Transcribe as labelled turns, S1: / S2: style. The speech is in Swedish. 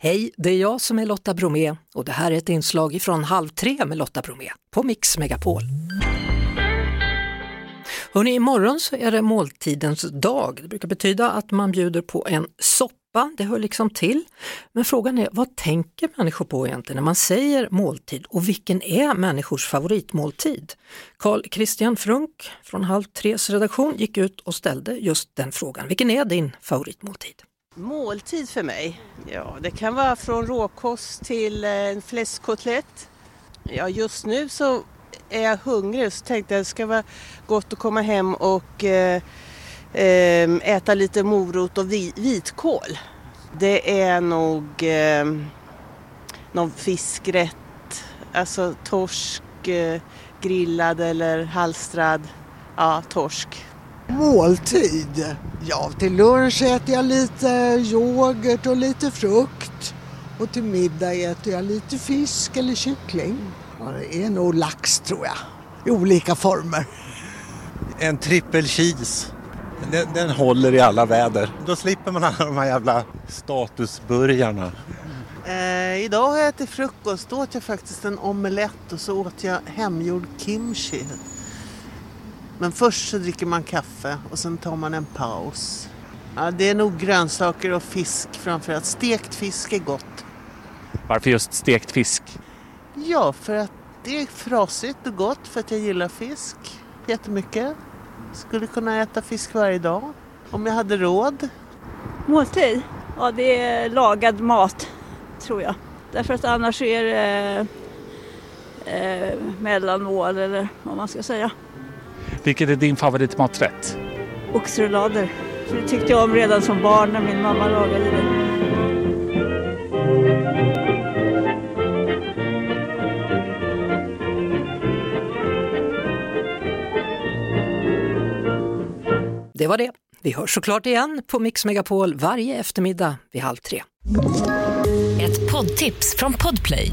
S1: Hej, det är jag som är Lotta Bromé och det här är ett inslag från Halv tre med Lotta Bromé på Mix Megapol. Hörrni, imorgon så är det måltidens dag. Det brukar betyda att man bjuder på en soppa, det hör liksom till. Men frågan är, vad tänker människor på egentligen när man säger måltid och vilken är människors favoritmåltid? Carl Christian Frunk från Halv tres redaktion gick ut och ställde just den frågan. Vilken är din favoritmåltid?
S2: Måltid för mig? Ja, det kan vara från råkost till eh, en fläskkotlett. Ja, just nu så är jag hungrig så tänkte jag att det ska vara gott att komma hem och eh, ehm, äta lite morot och vitkål. Det är nog eh, någon fiskrätt, alltså torsk, eh, grillad eller halstrad. Ja, torsk.
S3: Måltid? Ja, till lunch äter jag lite yoghurt och lite frukt. Och till middag äter jag lite fisk eller kyckling. Ja, det är nog lax tror jag, i olika former.
S4: En trippel cheese. Den, den håller i alla väder. Då slipper man alla de här jävla statusburgarna.
S5: Eh, idag har jag ätit frukost. Då åt jag faktiskt en omelett och så åt jag hemgjord kimchi. Men först så dricker man kaffe och sen tar man en paus. Ja, det är nog grönsaker och fisk framförallt. Stekt fisk är gott.
S6: Varför just stekt fisk?
S5: Ja, för att det är frasigt och gott för att jag gillar fisk jättemycket. Skulle kunna äta fisk varje dag om jag hade råd.
S7: Måltid? Ja, det är lagad mat, tror jag. Därför att annars är det eh, mellanmål eller vad man ska säga.
S6: Vilket är din favoritmaträtt?
S7: Oxrullader. För det tyckte jag om redan som barn när min mamma lagade det.
S1: Det var det. Vi hörs såklart igen på Mix Megapol varje eftermiddag vid halv tre.
S8: Ett poddtips från Podplay.